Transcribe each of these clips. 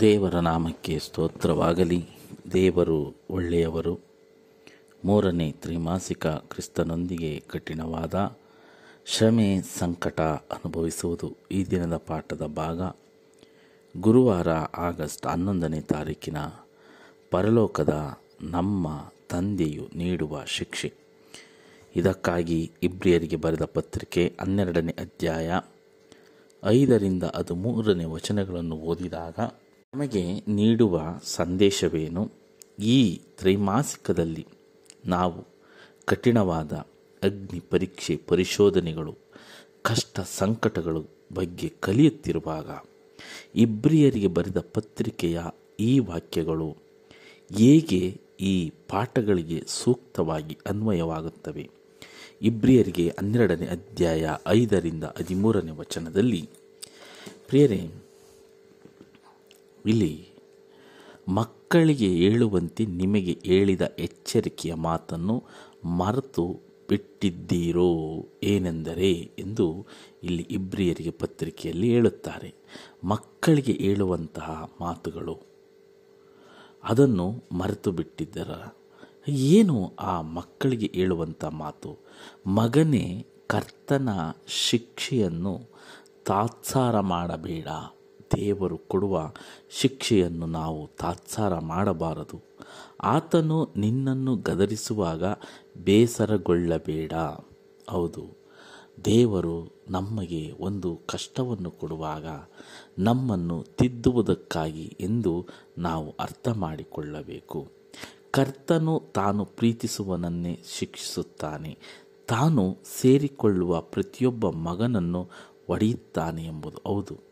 ದೇವರ ನಾಮಕ್ಕೆ ಸ್ತೋತ್ರವಾಗಲಿ. ದೇವರು ಒಳ್ಳೆಯವರು. ಮೂರನೇ ತ್ರೈಮಾಸಿಕ ಕ್ರಿಸ್ತನೊಂದಿಗೆ ಕಠಿಣವಾದ ಶ್ರಮೆ ಸಂಕಟ ಅನುಭವಿಸುವುದು ಈ ದಿನದ ಪಾಠದ ಭಾಗ. ಗುರುವಾರ ಆಗಸ್ಟ್ ಹನ್ನೊಂದನೇ ತಾರೀಕಿನ ಪರಲೋಕದ ನಮ್ಮ ತಂದೆಯು ನೀಡುವ ಶಿಕ್ಷೆ. ಇದಕ್ಕಾಗಿ ಇಬ್ರಿಯರಿಗೆ ಬರೆದ ಪತ್ರಿಕೆ ಹನ್ನೆರಡನೇ ಅಧ್ಯಾಯ ಐದರಿಂದ ಅದು ಮೂರನೇ ವಚನಗಳನ್ನು ಓದಿದಾಗ ನಮಗೆ ನೀಡುವ ಸಂದೇಶವೇನು? ಈ ತ್ರೈಮಾಸಿಕದಲ್ಲಿ ನಾವು ಕಠಿಣವಾದ ಅಗ್ನಿ ಪರೀಕ್ಷೆ ಪರಿಶೋಧನೆಗಳು, ಕಷ್ಟ ಸಂಕಟಗಳು ಬಗ್ಗೆ ಕಲಿಯುತ್ತಿರುವಾಗ ಇಬ್ರಿಯರಿಗೆ ಬರೆದ ಪತ್ರಿಕೆಯ ಈ ವಾಕ್ಯಗಳು ಹೇಗೆ ಈ ಪಾಠಗಳಿಗೆ ಸೂಕ್ತವಾಗಿ ಅನ್ವಯವಾಗುತ್ತವೆ? ಇಬ್ರಿಯರಿಗೆ ಹನ್ನೆರಡನೇ ಅಧ್ಯಾಯ ಐದರಿಂದ ಹದಿಮೂರನೇ ವಚನದಲ್ಲಿ ಪ್ರಿಯರೇ ಇಲ್ಲಿ ಮಕ್ಕಳಿಗೆ ಹೇಳುವಂತೆ ನಿಮಗೆ ಹೇಳಿದ ಎಚ್ಚರಿಕೆಯ ಮಾತನ್ನು ಮರೆತು ಬಿಟ್ಟಿದ್ದೀರೋ ಏನೆಂದರೆ ಎಂದು ಇಲ್ಲಿ ಇಬ್ರಿಯರಿಗೆ ಪತ್ರಿಕೆಯಲ್ಲಿ ಹೇಳುತ್ತಾರೆ. ಮಕ್ಕಳಿಗೆ ಹೇಳುವಂತಹ ಮಾತುಗಳು, ಅದನ್ನು ಮರೆತು ಬಿಟ್ಟಿದ್ದರ, ಏನು ಆ ಮಕ್ಕಳಿಗೆ ಹೇಳುವಂಥ ಮಾತು? ಮಗನೇ, ಕರ್ತನ ಶಿಕ್ಷೆಯನ್ನು ತಾತ್ಸಾರ ಮಾಡಬೇಡ. ದೇವರು ಕೊಡುವ ಶಿಕ್ಷೆಯನ್ನು ನಾವು ತಾತ್ಸಾರ ಮಾಡಬಾರದು. ಆತನು ನಿನ್ನನ್ನು ಗದರಿಸುವಾಗ ಬೇಸರಗೊಳ್ಳಬೇಡ. ಹೌದು, ದೇವರು ನಮಗೆ ಒಂದು ಕಷ್ಟವನ್ನು ಕೊಡುವಾಗ ನಮ್ಮನ್ನು ತಿದ್ದುವುದಕ್ಕಾಗಿ ಎಂದು ನಾವು ಅರ್ಥ ಮಾಡಿಕೊಳ್ಳಬೇಕು ಕರ್ತನು ತಾನು ಪ್ರೀತಿಸುವನನ್ನೇ ಶಿಕ್ಷಿಸುತ್ತಾನೆ. ತಾನು ಸೇರಿಕೊಳ್ಳುವ ಪ್ರತಿಯೊಬ್ಬ ಮಗನನ್ನು ಒಡೆಯುತ್ತಾನೆ ಎಂಬುದು ಹೌದು.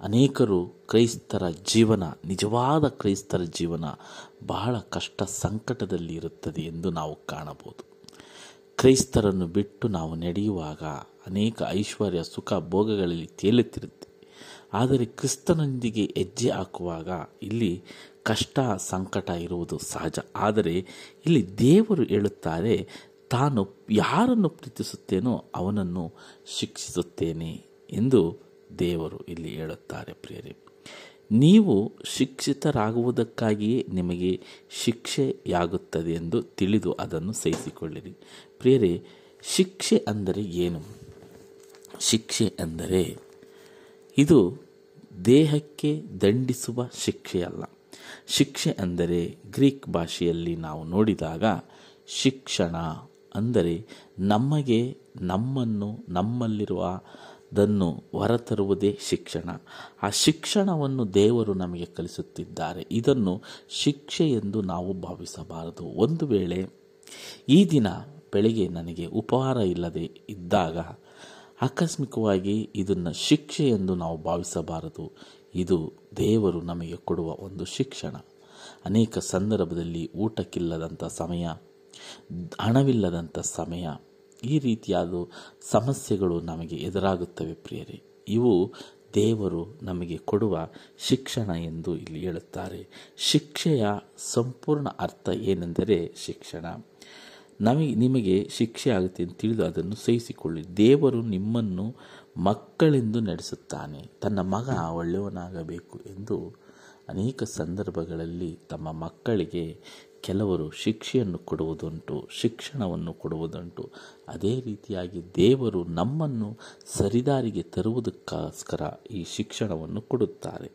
ಅನೇಕರು ಕ್ರೈಸ್ತರ ಜೀವನ, ನಿಜವಾದ ಕ್ರೈಸ್ತರ ಜೀವನ ಬಹಳ ಕಷ್ಟ ಸಂಕಟದಲ್ಲಿ ಇರುತ್ತದೆ ಎಂದು ನಾವು ಕಾಣಬಹುದು. ಕ್ರೈಸ್ತರನ್ನು ಬಿಟ್ಟು ನಾವು ನಡೆಯುವಾಗ ಅನೇಕ ಐಶ್ವರ್ಯ, ಸುಖ, ಭೋಗಗಳಲ್ಲಿ ತೇಲುತ್ತಿರುತ್ತೆ. ಆದರೆ ಕ್ರಿಸ್ತನೊಂದಿಗೆ ಹೆಜ್ಜೆ ಹಾಕುವಾಗ ಇಲ್ಲಿ ಕಷ್ಟ, ಸಂಕಟ ಇರುವುದು ಸಹಜ. ಆದರೆ ಇಲ್ಲಿ ದೇವರು ಹೇಳುತ್ತಾರೆ, ತಾನು ಯಾರನ್ನು ಪ್ರೀತಿಸುತ್ತೇನೋ ಅವನನ್ನು ಶಿಕ್ಷಿಸುತ್ತೇನೆ ಎಂದು ದೇವರು ಇಲ್ಲಿ ಹೇಳುತ್ತಾರೆ ಪ್ರಿಯರಿ. ನೀವು ಶಿಕ್ಷಿತರಾಗುವುದಕ್ಕಾಗಿಯೇ ನಿಮಗೆ ಶಿಕ್ಷೆಯಾಗುತ್ತದೆ ಎಂದು ತಿಳಿದು ಅದನ್ನು ಸಹಿಸಿಕೊಳ್ಳಿರಿ. ಪ್ರಿಯರೇ, ಶಿಕ್ಷೆ ಅಂದರೆ ಏನು? ಶಿಕ್ಷೆ ಅಂದರೆ ಇದು ದೇಹಕ್ಕೆ ದಂಡಿಸುವ ಶಿಕ್ಷೆಯಲ್ಲ. ಶಿಕ್ಷೆ ಅಂದರೆ ಗ್ರೀಕ್ ಭಾಷೆಯಲ್ಲಿ ನಾವು ನೋಡಿದಾಗ ಶಿಕ್ಷಣ ಅಂದರೆ ನಮಗೆ ನಮ್ಮನ್ನು ನಮ್ಮಲ್ಲಿರುವ ದನ್ನು ಹೊರತರುವುದೇ ಶಿಕ್ಷಣ. ಆ ಶಿಕ್ಷಣವನ್ನು ದೇವರು ನಮಗೆ ಕಲಿಸುತ್ತಿದ್ದಾರೆ. ಇದನ್ನು ಶಿಕ್ಷೆ ಎಂದು ನಾವು ಭಾವಿಸಬಾರದು. ಒಂದು ವೇಳೆ ಈ ದಿನ ಬೆಳಿಗ್ಗೆ ನನಗೆ ಉಪಹಾರ ಇಲ್ಲದೆ ಇದ್ದಾಗ ಆಕಸ್ಮಿಕವಾಗಿ ಇದನ್ನು ಶಿಕ್ಷೆ ಎಂದು ನಾವು ಭಾವಿಸಬಾರದು. ಇದು ದೇವರು ನಮಗೆ ಕೊಡುವ ಒಂದು ಶಿಕ್ಷಣ. ಅನೇಕ ಸಂದರ್ಭದಲ್ಲಿ ಊಟಕ್ಕಿಲ್ಲದಂಥ ಸಮಯ ಹಣವಿಲ್ಲದಂಥ ಸಮಯ ಈ ರೀತಿಯಾದ ಸಮಸ್ಯೆಗಳು ನಮಗೆ ಎದುರಾಗುತ್ತವೆ ಪ್ರಿಯರೇ. ಇವು ದೇವರು ನಮಗೆ ಕೊಡುವ ಶಿಕ್ಷಣ ಎಂದು ಇಲ್ಲಿ ಹೇಳುತ್ತಾರೆ. ಶಿಕ್ಷೆಯ ಸಂಪೂರ್ಣ ಅರ್ಥ ಏನೆಂದರೆ ಶಿಕ್ಷಣ. ನಮಗೆ ನಿಮಗೆ ಶಿಕ್ಷೆ ಆಗುತ್ತೆ ಅಂತ ತಿಳಿದು ಅದನ್ನು ಸಹಿಸಿಕೊಳ್ಳಿ. ದೇವರು ನಿಮ್ಮನ್ನು ಮಕ್ಕಳೆಂದು ನಡೆಸುತ್ತಾನೆ. ತನ್ನ ಮಗ ಒಳ್ಳೆಯವನಾಗಬೇಕು ಎಂದು ಅನೇಕ ಸಂದರ್ಭಗಳಲ್ಲಿ ತಮ್ಮ ಮಕ್ಕಳಿಗೆ ಕೆಲವರು ಶಿಕ್ಷೆಯನ್ನು ಕೊಡುವುದುಂಟು, ಶಿಕ್ಷಣವನ್ನು ಕೊಡುವುದುಂಟು. ಅದೇ ರೀತಿಯಾಗಿ ದೇವರು ನಮ್ಮನ್ನು ಸರಿದಾರಿಗೆ ತರುವುದಕ್ಕೋಸ್ಕರ ಈ ಶಿಕ್ಷಣವನ್ನು ಕೊಡುತ್ತಾರೆ.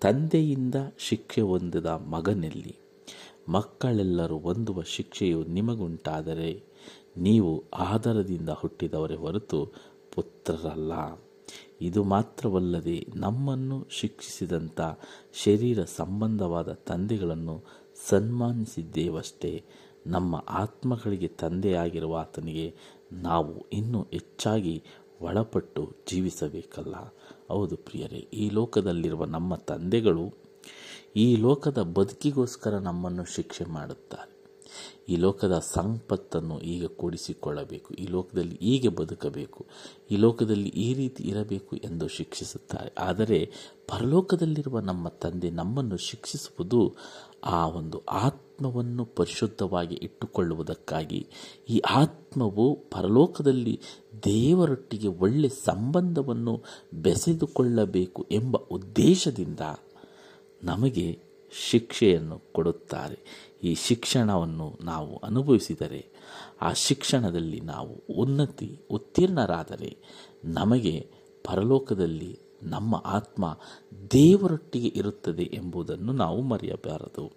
ತಂದೆಯಿಂದ ಶಿಕ್ಷೆ ಹೊಂದಿದ ಮಗನಲ್ಲಿ ಮಕ್ಕಳೆಲ್ಲರೂ ಹೊಂದುವ ಶಿಕ್ಷೆಯು ನಿಮಗುಂಟಾದರೆ ನೀವು ಆಧಾರದಿಂದ ಹುಟ್ಟಿದವರೇ ಹೊರತು ಪುತ್ರರಲ್ಲ. ಇದು ಮಾತ್ರವಲ್ಲದೆ ನಮ್ಮನ್ನು ಶಿಕ್ಷಿಸಿದಂಥ ಶರೀರ ಸಂಬಂಧವಾದ ತಂದೆಗಳನ್ನು ಸನ್ಮಾನಿಸಿದ್ದೇವಷ್ಟೇ ನಮ್ಮ ಆತ್ಮಗಳಿಗೆ ತಂದೆಯಾಗಿರುವ ಆತನಿಗೆ ನಾವು ಇನ್ನೂ ಹೆಚ್ಚಾಗಿ ಒಳಪಟ್ಟು ಜೀವಿಸಬೇಕಲ್ಲ. ಹೌದು ಪ್ರಿಯರೇ, ಈ ಲೋಕದಲ್ಲಿರುವ ನಮ್ಮ ತಂದೆಗಳು ಈ ಲೋಕದ ಬದುಕಿಗೋಸ್ಕರ ನಮ್ಮನ್ನು ಶಿಕ್ಷೆ ಮಾಡುತ್ತಾರೆ. ಈ ಲೋಕದ ಸಂಪತ್ತನ್ನು ಈಗ ಕೂಡಿಸಿಕೊಳ್ಳಬೇಕು. ಈ ಲೋಕದಲ್ಲಿ ಹೀಗೆ ಬದುಕಬೇಕು. ಈ ಲೋಕದಲ್ಲಿ ಈ ರೀತಿ ಇರಬೇಕು ಎಂದು ಶಿಕ್ಷಿಸುತ್ತಾರೆ. ಆದರೆ ಪರಲೋಕದಲ್ಲಿರುವ ನಮ್ಮ ತಂದೆ ನಮ್ಮನ್ನು ಶಿಕ್ಷಿಸುವುದು ಆ ಒಂದು ಆತ್ಮವನ್ನು ಪರಿಶುದ್ಧವಾಗಿ ಇಟ್ಟುಕೊಳ್ಳುವುದಕ್ಕಾಗಿ. ಈ ಆತ್ಮವು ಪರಲೋಕದಲ್ಲಿ ದೇವರೊಟ್ಟಿಗೆ ಒಳ್ಳೆ ಸಂಬಂಧವನ್ನು ಬೆಸೆದುಕೊಳ್ಳಬೇಕು ಎಂಬ ಉದ್ದೇಶದಿಂದ ನಮಗೆ ಶಿಕ್ಷೆಯನ್ನು ಕೊಡುತ್ತಾರೆ. ಈ ಶಿಕ್ಷಣವನ್ನು ನಾವು ಅನುಭವಿಸಿದರೆ ಆ ಶಿಕ್ಷಣದಲ್ಲಿ ನಾವು ಉನ್ನತಿ, ಉತ್ತೀರ್ಣರಾದರೆ ನಮಗೆ ಪರಲೋಕದಲ್ಲಿ ನಮ್ಮ ಆತ್ಮ ದೇವರೊಟ್ಟಿಗೆ ಇರುತ್ತದೆ ಎಂಬುದನ್ನು ನಾವು ಮರೆಯಬಾರದು.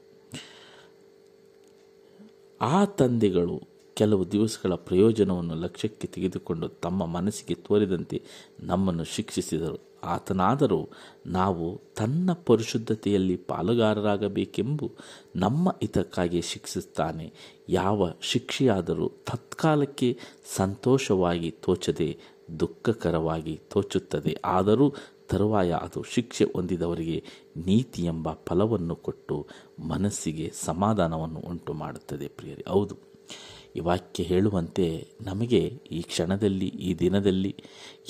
ಆ ತಂದೆಗಳು ಕೆಲವು ದಿವಸಗಳ ಪ್ರಯೋಜನವನ್ನು ಲಕ್ಷ್ಯಕ್ಕೆ ತೆಗೆದುಕೊಂಡು ತಮ್ಮ ಮನಸ್ಸಿಗೆ ತೋರಿದಂತೆ ನಮ್ಮನ್ನು ಶಿಕ್ಷಿಸಿದರು. ಆತನಾದರೂ ನಾವು ತನ್ನ ಪರಿಶುದ್ಧತೆಯಲ್ಲಿ ಪಾಲುಗಾರರಾಗಬೇಕೆಂಬು ನಮ್ಮ ಹಿತಕ್ಕಾಗಿ ಶಿಕ್ಷಿಸುತ್ತಾನೆ. ಯಾವ ಶಿಕ್ಷೆಯಾದರೂ ತತ್ಕಾಲಕ್ಕೆ ಸಂತೋಷವಾಗಿ ತೋಚದೆ, ದುಃಖಕರವಾಗಿ ತೋಚುತ್ತದೆ. ಆದರೂ ತರುವಾಯ ಅದು ಶಿಕ್ಷೆ ಹೊಂದಿದವರಿಗೆ ನೀತಿ ಎಂಬ ಫಲವನ್ನು ಕೊಟ್ಟು ಮನಸ್ಸಿಗೆ ಸಮಾಧಾನವನ್ನು ಉಂಟು ಮಾಡುತ್ತದೆ ಪ್ರಿಯರಿ. ಹೌದು. ಈ ವಾಕ್ಯ ಹೇಳುವಂತೆ ನಮಗೆ ಈ ಕ್ಷಣದಲ್ಲಿ, ಈ ದಿನದಲ್ಲಿ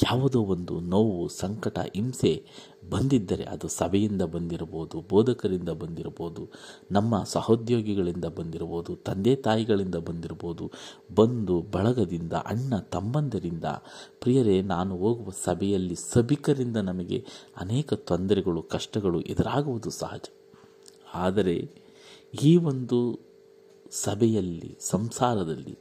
ಯಾವುದೋ ಒಂದು ನೋವು, ಸಂಕಟ, ಹಿಂಸೆ ಬಂದಿದ್ದರೆ ಅದು ಸಭೆಯಿಂದ ಬಂದಿರಬಹುದು, ಬೋಧಕರಿಂದ ಬಂದಿರಬಹುದು, ನಮ್ಮ ಸಹೋದ್ಯೋಗಿಗಳಿಂದ ಬಂದಿರಬಹುದು, ತಂದೆ ತಾಯಿಗಳಿಂದ ಬಂದಿರಬಹುದು ಬಂಧು ಬಳಗದಿಂದ, ಅಣ್ಣ ತಮ್ಮಂದರಿಂದ. ಪ್ರಿಯರೇ, ನಾನು ಹೋಗುವ ಸಭೆಯಲ್ಲಿ ಸಭಿಕರಿಂದ ನಮಗೆ ಅನೇಕ ತೊಂದರೆಗಳು, ಕಷ್ಟಗಳು ಎದುರಾಗುವುದು ಸಹಜ. ಆದರೆ ಈ ಒಂದು ಸಭೆಯಲ್ಲಿ, ಸಂಸಾರದಲ್ಲಿ,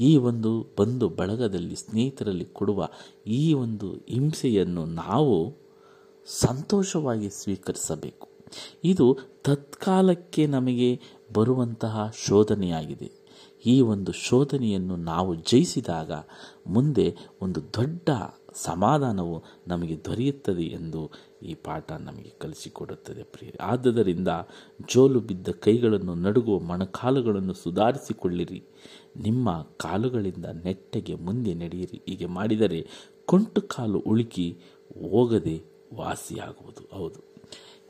ಈ ಒಂದು ಬಂಧು ಬಳಗದಲ್ಲಿ, ಸ್ನೇಹಿತರಲ್ಲಿ ಕೊಡುವ ಈ ಒಂದು ಹಿಂಸೆಯನ್ನು ನಾವು ಸಂತೋಷವಾಗಿ ಸ್ವೀಕರಿಸಬೇಕು. ಇದು ತತ್ಕಾಲಕ್ಕೆ ನಮಗೆ ಬರುವಂತಹ ಶೋಧನೆಯಾಗಿದೆ. ಈ ಒಂದು ಶೋಧನೆಯನ್ನು ನಾವು ಜಯಿಸಿದಾಗ ಮುಂದೆ ಒಂದು ದೊಡ್ಡ ಸಮಾಧಾನವು ನಮಗೆ ದೊರೆಯುತ್ತದೆ ಎಂದು ಈ ಪಾಠ ನಮಗೆ ಕಲಿಸಿಕೊಡುತ್ತದೆ ಪ್ರಿಯ ಆದ್ದರಿಂದ ಜೋಲು ಬಿದ್ದ ಕೈಗಳನ್ನು ನಡುಗುವ ಮೊಣಕಾಲುಗಳನ್ನು ಸುಧಾರಿಸಿಕೊಳ್ಳಿರಿ. ನಿಮ್ಮ ಕಾಲುಗಳಿಂದ ನೆಟ್ಟಗೆ ಮುಂದೆ ನಡೆಯಿರಿ. ಹೀಗೆ ಮಾಡಿದರೆ ಕೊಂಟು ಕಾಲು ಉಳುಕಿ ಹೋಗದೆ ವಾಸಿಯಾಗುವುದು. ಹೌದು.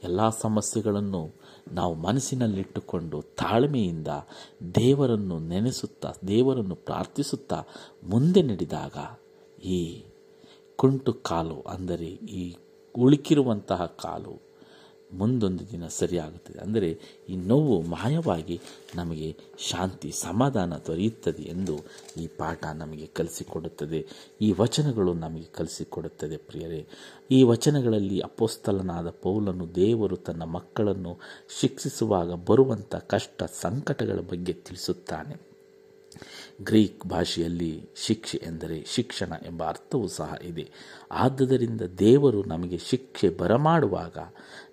ಎಲ್ಲ ಸಮಸ್ಯೆಗಳನ್ನು ನಾವು ಮನಸ್ಸಿನಲ್ಲಿಟ್ಟುಕೊಂಡು ತಾಳ್ಮೆಯಿಂದ ದೇವರನ್ನು ನೆನೆಸುತ್ತಾ, ದೇವರನ್ನು ಪ್ರಾರ್ಥಿಸುತ್ತಾ ಮುಂದೆ ನಡೆದಾಗ ಈ ಕುಂಟು ಕಾಲು ಅಂದರೆ ಈ ಉಳುಕಿರುವಂತಹ ಕಾಲು ಮುಂದೊಂದು ದಿನ ಸರಿಯಾಗುತ್ತದೆ. ಅಂದರೆ ಈ ನೋವು ಮಾಯವಾಗಿ ನಮಗೆ ಶಾಂತಿ, ಸಮಾಧಾನ ದೊರೆಯುತ್ತದೆ ಎಂದು ಈ ಪಾಠ ನಮಗೆ ಕಲಿಸಿಕೊಡುತ್ತದೆ. ಈ ವಚನಗಳು ನಮಗೆ ಕಲಿಸಿಕೊಡುತ್ತದೆ ಪ್ರಿಯರೇ. ಈ ವಚನಗಳಲ್ಲಿ ಅಪೋಸ್ತಲನಾದ ಪೌಲನು ದೇವರು ತನ್ನ ಮಕ್ಕಳನ್ನು ಶಿಕ್ಷಿಸುವಾಗ ಬರುವಂಥ ಕಷ್ಟ ಸಂಕಟಗಳ ಬಗ್ಗೆ ತಿಳಿಸುತ್ತಾನೆ. ಗ್ರೀಕ್ ಭಾಷೆಯಲ್ಲಿ ಶಿಕ್ಷೆ ಎಂದರೆ ಶಿಕ್ಷಣ ಎಂಬ ಅರ್ಥವೂ ಸಹ ಇದೆ. ಆದ್ದರಿಂದ ದೇವರು ನಮಗೆ ಶಿಕ್ಷೆ ಬರಮಾಡುವಾಗ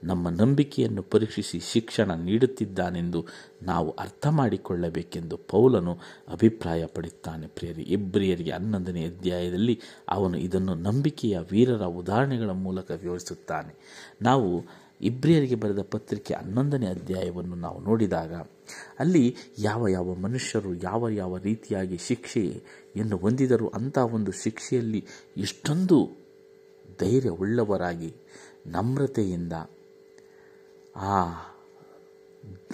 ನಮ್ಮ ನಂಬಿಕೆಯನ್ನು ಪರೀಕ್ಷಿಸಿ ಶಿಕ್ಷಣ ನೀಡುತ್ತಿದ್ದಾನೆಂದು ನಾವು ಅರ್ಥ ಮಾಡಿಕೊಳ್ಳಬೇಕೆಂದು ಪೌಲನು ಅಭಿಪ್ರಾಯಪಡುತ್ತಾನೆ. ಪ್ರಿಯರಿ, ಇಬ್ರಿಯರಿಗೆ ಹನ್ನೊಂದನೇ ಅಧ್ಯಾಯದಲ್ಲಿ ಅವನು ಇದನ್ನು ನಂಬಿಕೆಯ ವೀರರ ಉದಾಹರಣೆಗಳ ಮೂಲಕ ವಿವರಿಸುತ್ತಾನೆ. ನಾವು ಇಬ್ರಿಯರಿಗೆ ಬರೆದ ಪತ್ರಿಕೆ ಹನ್ನೊಂದನೇ ಅಧ್ಯಾಯವನ್ನು ನಾವು ನೋಡಿದಾಗ, ಅಲ್ಲಿ ಯಾವ ಯಾವ ಮನುಷ್ಯರು ಯಾವ ಯಾವ ರೀತಿಯಾಗಿ ಶಿಕ್ಷೆಯನ್ನು ಹೊಂದಿದರು ಅಂಥ ಒಂದು ಶಿಕ್ಷೆಯಲ್ಲಿ ಎಷ್ಟೊಂದು ಧೈರ್ಯವುಳ್ಳವರಾಗಿ, ನಮ್ರತೆಯಿಂದ ಆ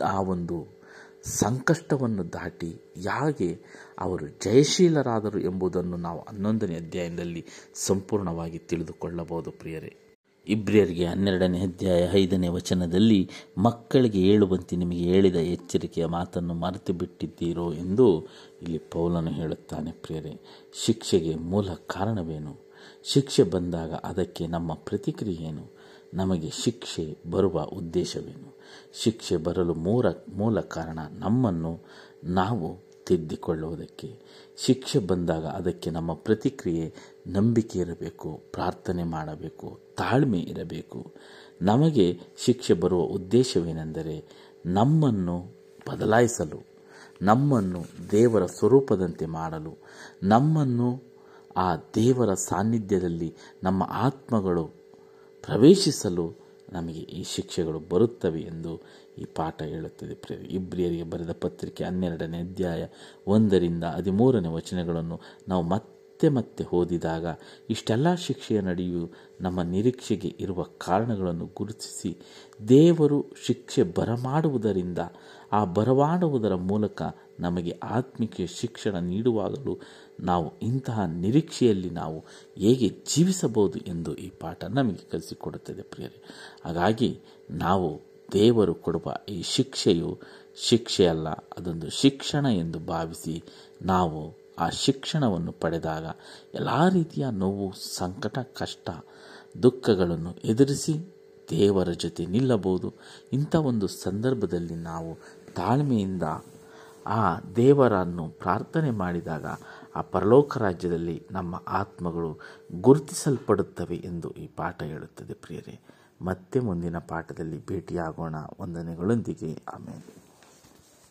ಆ ಒಂದು ಸಂಕಷ್ಟವನ್ನು ದಾಟಿ ಹೇಗೆ ಅವರು ಜಯಶೀಲರಾದರು ಎಂಬುದನ್ನು ನಾವು ಹನ್ನೊಂದನೇ ಅಧ್ಯಾಯದಲ್ಲಿ ಸಂಪೂರ್ಣವಾಗಿ ತಿಳಿದುಕೊಳ್ಳಬಹುದು, ಪ್ರಿಯರೇ. ಇಬ್ರಿಯರಿಗೆ ಹನ್ನೆರಡನೇ ಅಧ್ಯಾಯ ಐದನೇ ವಚನದಲ್ಲಿ ಮಕ್ಕಳಿಗೆ ಹೇಳುವಂತೆ ನಿಮಗೆ ಹೇಳಿದ ಎಚ್ಚರಿಕೆಯ ಮಾತನ್ನು ಮರೆತು ಬಿಟ್ಟಿದ್ದೀರೋ ಎಂದು ಇಲ್ಲಿ ಪೌಲನು ಹೇಳುತ್ತಾನೆ ಪ್ರಿಯರೇ, ಶಿಕ್ಷೆಗೆ ಮೂಲ ಕಾರಣವೇನು? ಶಿಕ್ಷೆ ಬಂದಾಗ ಅದಕ್ಕೆ ನಮ್ಮ ಪ್ರತಿಕ್ರಿಯೆ ಏನು? ನಮಗೆ ಶಿಕ್ಷೆ ಬರುವ ಉದ್ದೇಶವೇನು? ಶಿಕ್ಷೆ ಬರಲು ಮೂಲ ಮೂಲ ಕಾರಣ ನಮ್ಮನ್ನು ನಾವು ತಿದ್ದಿಕೊಳ್ಳುವುದಕ್ಕೆ. ಶಿಕ್ಷೆ ಬಂದಾಗ ಅದಕ್ಕೆ ನಮ್ಮ ಪ್ರತಿಕ್ರಿಯೆ ನಂಬಿಕೆ ಇರಬೇಕು, ಪ್ರಾರ್ಥನೆ ಮಾಡಬೇಕು ತಾಳ್ಮೆ ಇರಬೇಕು. ನಮಗೆ ಶಿಕ್ಷೆ ಬರುವ ಉದ್ದೇಶವೇನೆಂದರೆ ನಮ್ಮನ್ನು ಬದಲಾಯಿಸಲು, ನಮ್ಮನ್ನು ದೇವರ ಸ್ವರೂಪದಂತೆ ಮಾಡಲು, ನಮ್ಮನ್ನು ಆ ದೇವರ ಸಾನ್ನಿಧ್ಯದಲ್ಲಿ ನಮ್ಮ ಆತ್ಮಗಳು ಪ್ರವೇಶಿಸಲು ನಮಗೆ ಈ ಶಿಕ್ಷೆಗಳು ಬರುತ್ತವೆ ಎಂದು ಈ ಪಾಠ ಹೇಳುತ್ತದೆ. ಇಬ್ರಿಯರಿಗೆ ಬರೆದ ಪತ್ರಿಕೆ ಹನ್ನೆರಡನೇ ಅಧ್ಯಾಯ ಒಂದರಿಂದ ಹದಿಮೂರನೇ ವಚನಗಳನ್ನು ನಾವು ಮತ್ತೆ ಮತ್ತೆ ಓದಿದಾಗ ಇಷ್ಟೆಲ್ಲ ಶಿಕ್ಷೆಯ ನಡೆಯು ನಮ್ಮ ನಿರೀಕ್ಷೆಗೆ ಇರುವ ಕಾರಣಗಳನ್ನು ಗುರುತಿಸಿ ದೇವರು ಶಿಕ್ಷೆ ಬರಮಾಡುವುದರಿಂದ ಆ ಬರಮಾಡುವುದರ ಮೂಲಕ ನಮಗೆ ಆತ್ಮಿಕ ಶಿಕ್ಷಣ ನೀಡುವಾಗಲೂ ನಾವು ಇಂತಹ ನಿರೀಕ್ಷೆಯಲ್ಲಿ ನಾವು ಹೇಗೆ ಜೀವಿಸಬಹುದು ಎಂದು ಈ ಪಾಠ ನಮಗೆ ಕಲಿಸಿಕೊಡುತ್ತದೆ ಪ್ರಿಯರೇ. ಹಾಗಾಗಿ ನಾವು ದೇವರು ಕೊಡುವ ಈ ಶಿಕ್ಷೆಯು ಶಿಕ್ಷೆಯಲ್ಲ, ಅದೊಂದು ಶಿಕ್ಷಣ ಎಂದು ಭಾವಿಸಿ ನಾವು ಆ ಶಿಕ್ಷಣವನ್ನು ಪಡೆದಾಗ ಎಲ್ಲ ರೀತಿಯ ನೋವು, ಸಂಕಟ, ಕಷ್ಟ, ದುಃಖಗಳನ್ನು ಎದುರಿಸಿ ದೇವರ ಜೊತೆ ನಿಲ್ಲಬಹುದು. ಇಂಥ ಒಂದು ಸಂದರ್ಭದಲ್ಲಿ ನಾವು ತಾಳ್ಮೆಯಿಂದ ಆ ದೇವರನ್ನು ಪ್ರಾರ್ಥನೆ ಮಾಡಿದಾಗ ಆ ಪರಲೋಕ ರಾಜ್ಯದಲ್ಲಿ ನಮ್ಮ ಆತ್ಮಗಳು ಗುರುತಿಸಲ್ಪಡುತ್ತವೆ ಎಂದು ಈ ಪಾಠ ಹೇಳುತ್ತದೆ ಪ್ರಿಯರೇ. ಮತ್ತೆ ಮುಂದಿನ ಪಾಠದಲ್ಲಿ ಭೇಟಿಯಾಗೋಣ. ವಂದನೆಗಳೊಂದಿಗೆ. ಆಮೇಲೆ